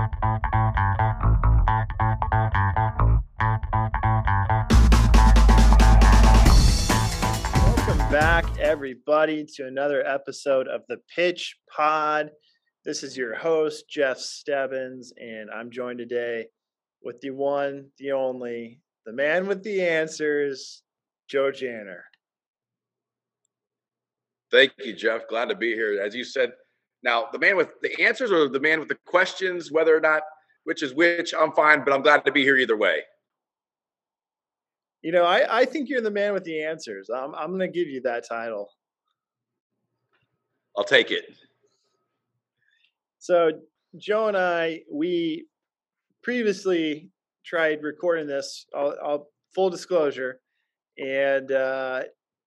Welcome back, everybody, to another episode of the Pitch Pod. This is your host, Jeff Stebbins, and I'm joined today with the one, the only, the man with the answers, Joe Janner. Thank you, Jeff. Glad to be here. As you said, now the man with the answers or the man with the questions, whether or not which is which, I'm fine, but I'm glad to be here either way. You know, I, I think you're the man with the answers. I'm, I'm going to give you that title. I'll take it. So, Joe and I, we previously tried recording this, I'll, I'll full disclosure, and uh,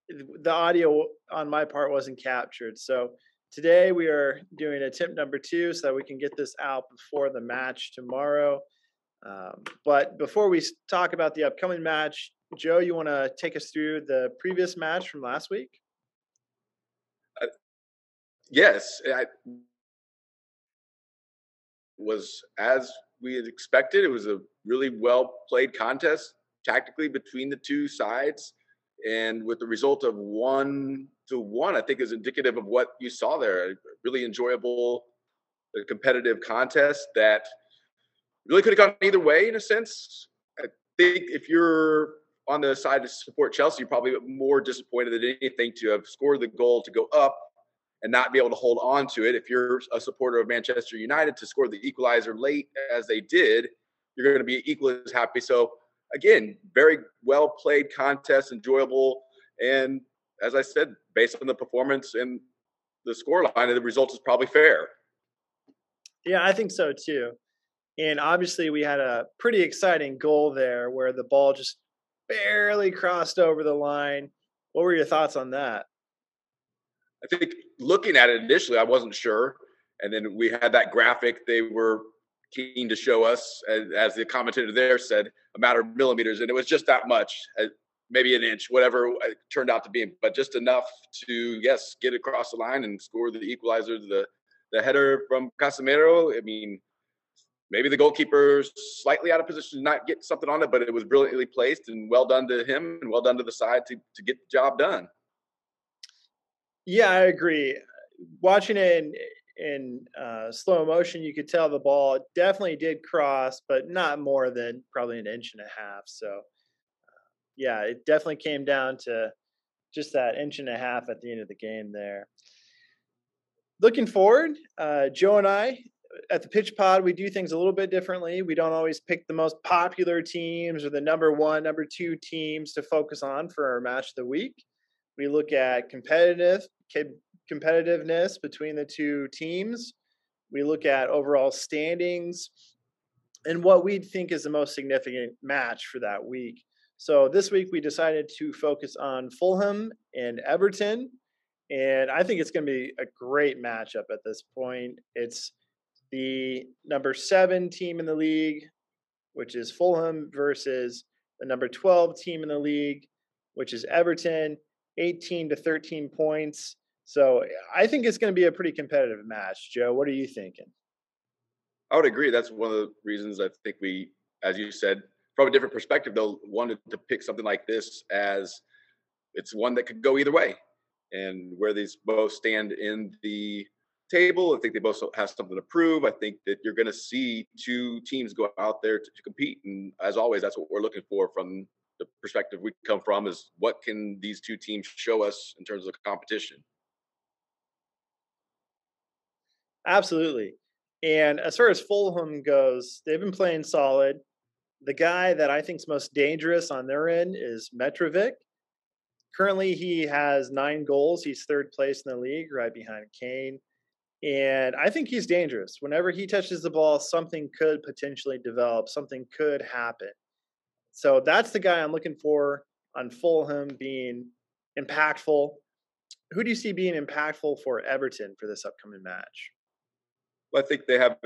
the audio on my part wasn't captured. So, today we are doing attempt number two so that we can get this out before the match tomorrow. Um, but before we talk about the upcoming match, Joe, you want to take us through the previous match from last week? Uh, yes, I was as we had expected. It was a really well played contest tactically between the two sides, and with the result of one to one, I think is indicative of what you saw there. A really enjoyable, uh, competitive contest that really could have gone either way in a sense. I think if you're on the side to support Chelsea, you're probably more disappointed than anything to have scored the goal to go up and not be able to hold on to it. If you're a supporter of Manchester United to score the equalizer late as they did, you're going to be equally as happy. So again, very well played contest, enjoyable, and as I said, based on the performance and the scoreline, the result is probably fair. Yeah, I think so too. And obviously, we had a pretty exciting goal there where the ball just barely crossed over the line. What were your thoughts on that? I think looking at it initially, I wasn't sure. And then we had that graphic they were keen to show us, as, the commentator there said, a matter of millimeters. And it was just that much, uh, maybe an inch, whatever it turned out to be, but just enough to, yes, get across the line and score the equalizer, the, the header from Casemiro. I mean, maybe the goalkeeper slightly out of position to not get something on it, but it was brilliantly placed and well done to him and well done to the side to, to get the job done. Yeah, I agree. Watching it in, uh, slow motion, you could tell the ball definitely did cross, but not more than probably an inch and a half. So, uh, yeah, it definitely came down to just that inch and a half at the end of the game there. Looking forward, uh, Joe and I at the pitch pod we do things a little bit differently we don't always pick the most popular teams or the number one number two teams to focus on for our match of the week we look at competitive competitiveness between the two teams. We look at overall standings and what we think is the most significant match for that week. So this week we decided to focus on fulham and everton and i think it's going to be a great matchup at this point. It's the number seven team in the league, which is Fulham, versus the number 12 team in the league, which is Everton, 18 to 13 points. So eh, I think it's going to be a pretty competitive match. Joe, what are you thinking? I would agree. That's one of the reasons I think we, as you said, from a different perspective, though, wanted to pick something like this as it's one that could go either way. And where these both stand in the table. I think they both have something to prove. I think that you're going to see two teams go out there to, to, compete, and as always, that's what we're looking for from the perspective we come from. Is what can these two teams show us in terms of competition? Absolutely. And as far as Fulham goes, they've been playing solid. The guy that I think is most dangerous on their end is Mitrovic. Currently, he has nine goals. He's third place in the league, right behind Kane. And I think he's dangerous. Whenever he touches the ball, something could potentially develop, something could happen. So that's the guy I'm looking for on Fulham being impactful. Who do you see being impactful for Everton for this upcoming match? Well, I think they have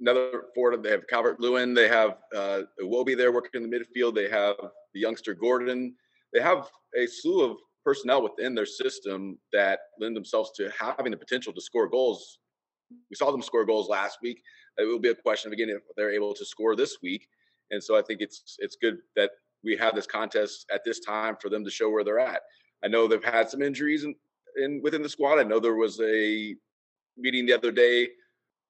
another forward. They have Calvert Lewin. They have uh, Iwobi there working in the midfield. They have the youngster Gordon. They have a slew of personnel within their system that lend themselves to having the potential to score goals. We saw them score goals last week. It will be a question of again if they're able to score this week, and so I think it's it's good that we have this contest at this time for them to show where they're at. I know they've had some injuries in, in within the squad. I know there was a meeting the other day.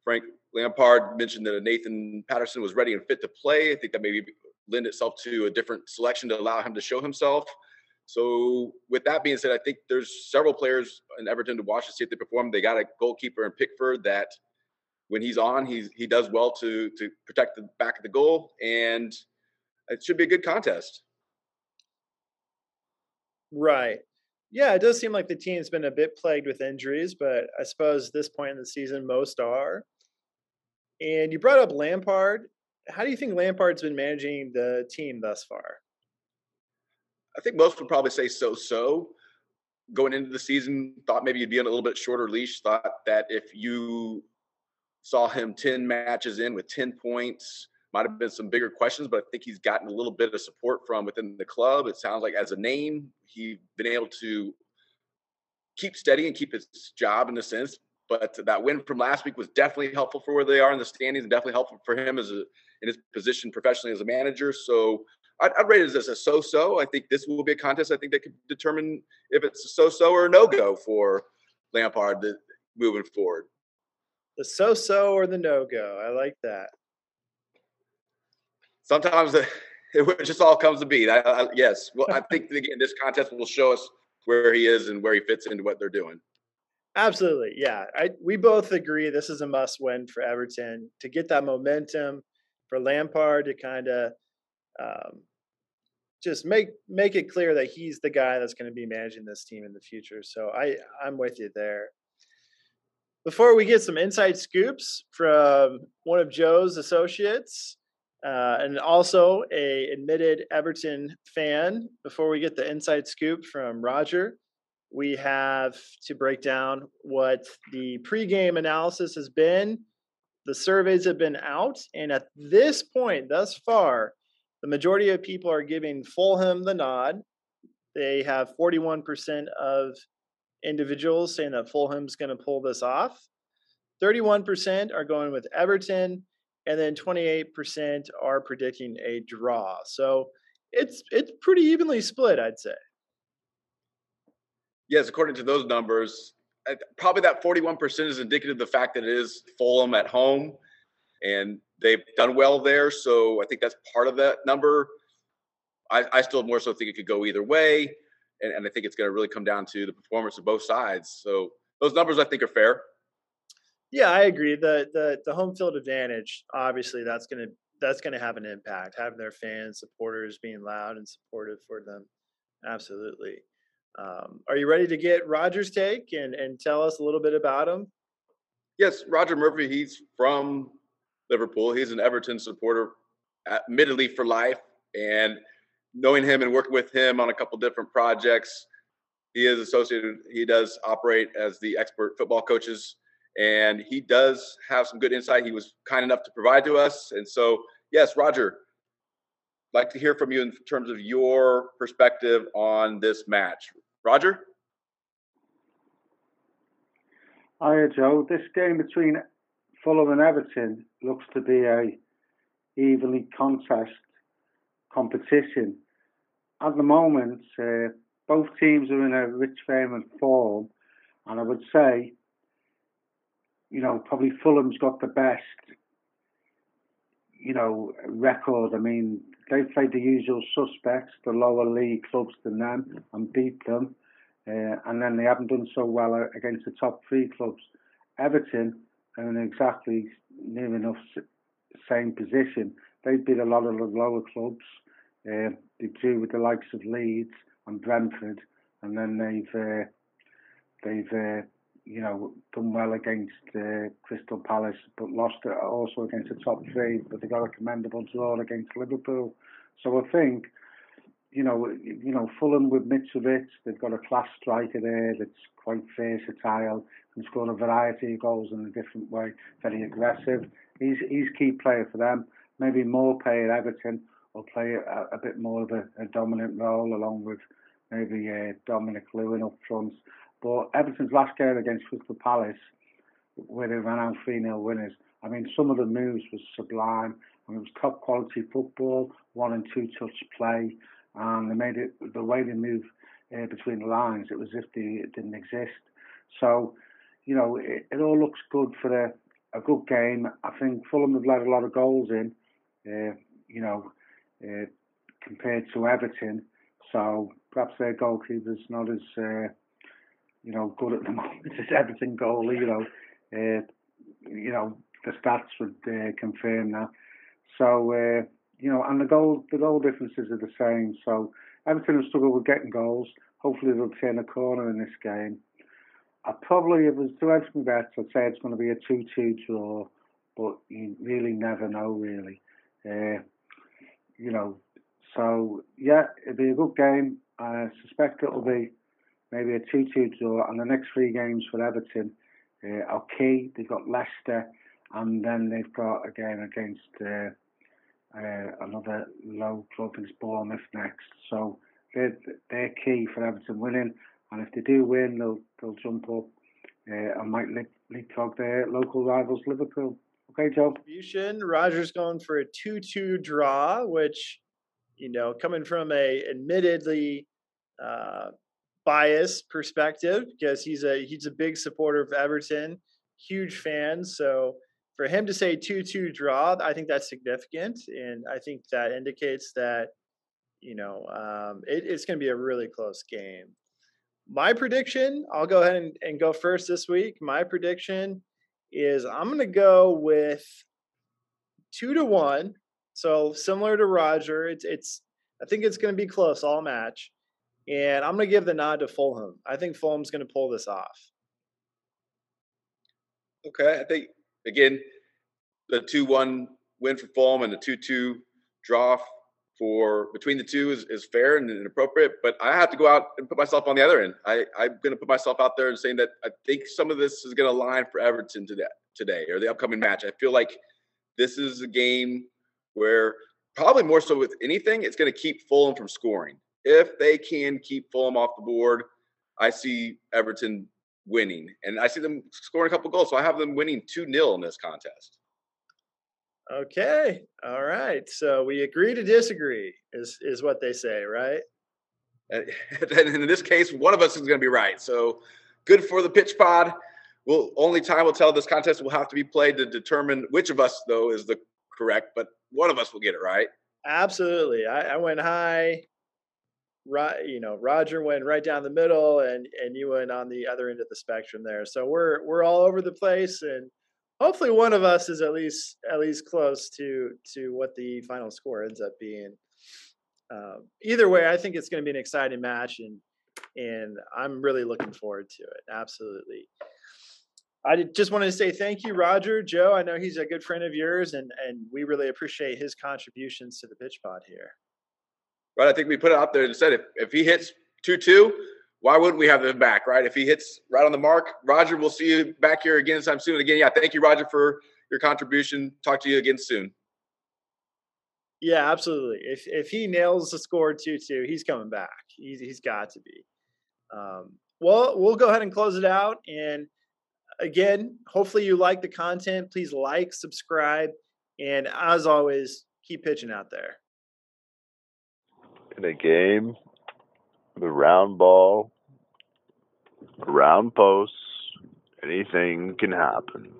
Frank Lampard mentioned that Nathan Patterson was ready and fit to play. I think that maybe lend itself to a different selection to allow him to show himself. So, with that being said, I think there's several players in Everton to watch to see if they perform. They got a goalkeeper in Pickford that, when he's on, he's he does well to to protect the back of the goal, and it should be a good contest. Right. Yeah, it does seem like the team's been a bit plagued with injuries, but I suppose this point in the season, most are. And you brought up Lampard. How do you think Lampard's been managing the team thus far? I think most would probably say so so. Going into the season, thought maybe you'd be on a little bit shorter leash. Thought that if you saw him 10 matches in with 10 points, might have been some bigger questions, but I think he's gotten a little bit of support from within the club. It sounds like as a name, he's been able to keep steady and keep his job in a sense. But that win from last week was definitely helpful for where they are in the standings, and definitely helpful for him as a in his position professionally as a manager. So I'd, I'd rate it as a so-so. I think this will be a contest. I think that could determine if it's a so-so or a no-go for Lampard moving forward. The so-so or the no-go. I like that. Sometimes it just all comes to be. I, I, yes, well, I think again this contest will show us where he is and where he fits into what they're doing. Absolutely, yeah. I, we both agree this is a must-win for Everton to get that momentum for Lampard to kind of um, just make make it clear that he's the guy that's going to be managing this team in the future. So I I'm with you there. Before we get some inside scoops from one of Joe's associates, uh, and also a admitted Everton fan, before we get the inside scoop from Roger, we have to break down what the pregame analysis has been. The surveys have been out, and at this point, thus far, the majority of people are giving Fulham the nod. They have 41% of individuals saying that Fulham's going to pull this off. 31% are going with Everton, and then 28% are predicting a draw. So it's it's pretty evenly split, I'd say. Yes, according to those numbers, uh, probably that 41% is indicative of the fact that it is Fulham at home and they've done well there. So I think that's part of that number. I, I still more so think it could go either way. And, and I think it's going to really come down to the performance of both sides. So those numbers I think are fair. Yeah, I agree. The the the home field advantage, obviously, that's gonna that's gonna have an impact. Having their fans, supporters being loud and supportive for them, absolutely. Um, are you ready to get Roger's take and and tell us a little bit about him? Yes, Roger Murphy. He's from Liverpool. He's an Everton supporter, admittedly for life. And knowing him and working with him on a couple different projects, he is associated. He does operate as the expert football coaches, and he does have some good insight. He was kind enough to provide to us. And so, yes, Roger, like to hear from you in terms of your perspective on this match. Roger. Hi, Joe. This game between Fulham and Everton looks to be a evenly contest competition. At the moment, uh, both teams are in a rich frame of form, and I would say, you know, probably Fulham's got the best, you know, record. I mean, they've played the usual suspects, the lower league clubs than them, and beat them. Uh, and then they haven't done so well against the top three clubs. Everton are in exactly near enough same position. They beat a lot of the lower clubs. Uh, they drew with the likes of Leeds and Brentford, and then they've uh, they've uh, you know done well against uh, Crystal Palace, but lost also against the top three. But they got a commendable draw against Liverpool. So I think you know, you know, Fulham with Mitrovic, they've got a class striker there that's quite versatile, can score a variety of goals in a different way, very aggressive. He's he's key player for them. Maybe Maupay at Everton or play a, a bit more of a, a, dominant role along with maybe uh, Dominic Lewin up front. But Everton's last game against Crystal Palace, where they ran out 3 0 winners, I mean, some of the moves was sublime. I mean, it was top quality football, one and two touch play, and they made it the way they move uh, between the lines. It was as if they didn't exist. So, you know, it, it all looks good for a, a good game. I think Fulham have let a lot of goals in, uh, you know, uh, compared to Everton. So perhaps their goalkeeper's not as, uh, you know, good at the moment as Everton goalie. You know, uh, you know the stats would uh, confirm that. So uh, you know, and the goal the goal differences are the same. So Everton have struggled with getting goals. Hopefully they'll turn a corner in this game. I probably, if it was to edge my bets, I'd say it's going to be a 2-2 draw, but you really never know, really. Uh, you know, so yeah, it'll be a good game. I suspect it'll be maybe a 2-2 draw, and the next three games for Everton uh, are key. They've got Leicester, and then they've got a game against uh, uh, another low club in Bournemouth next. So they're, they're key for Everton winning. And if they do win, they'll they'll jump up uh, and might leapfrog their local rivals, Liverpool. Okay, Joe. Roger's going for a two-two draw, which you know, coming from a admittedly uh, biased perspective, because he's a he's a big supporter of Everton, huge fan. So for him to say two-two draw, I think that's significant, and I think that indicates that you know um, it, it's going to be a really close game my prediction, I'll go ahead and, and go first this week. My prediction is I'm going to go with two to one. So similar to Roger, it's it's I think it's going to be close all match, and I'm going to give the nod to Fulham. I think Fulham's going to pull this off. Okay, I think again the two one win for Fulham and the two two draw for between the two is, is fair and appropriate. but I have to go out and put myself on the other end. I, I'm going to put myself out there and saying that I think some of this is going to line for Everton today, today or the upcoming match. I feel like this is a game where probably more so with anything, it's going to keep Fulham from scoring. If they can keep Fulham off the board, I see Everton winning, and I see them scoring a couple goals. So I have them winning two 0 in this contest. Okay. All right. So we agree to disagree is is what they say, right? And in this case, one of us is going to be right. So good for the pitch pod. Well, only time will tell. This contest will have to be played to determine which of us, though, is the correct. But one of us will get it right. Absolutely. I, I went high. Right, you know, Roger went right down the middle, and and you went on the other end of the spectrum there. So we're we're all over the place, and hopefully one of us is at least at least close to to what the final score ends up being. Um, either way, I think it's going to be an exciting match, and and I'm really looking forward to it. Absolutely. I just wanted to say thank you, Roger, Joe. I know he's a good friend of yours, and and we really appreciate his contributions to the pitch pod here. Right, I think we put it out there and said if if he hits two two, why wouldn't we have him back, right? If he hits right on the mark, Roger, we'll see you back here again sometime soon. Again, yeah, thank you, Roger, for your contribution. Talk to you again soon. Yeah, absolutely. If if he nails the score two two, he's coming back. He's he's got to be. Um, well, we'll go ahead and close it out. And again, hopefully you like the content. Please like, subscribe, and as always, keep pitching out there. In a game the round ball, round posts, anything can happen.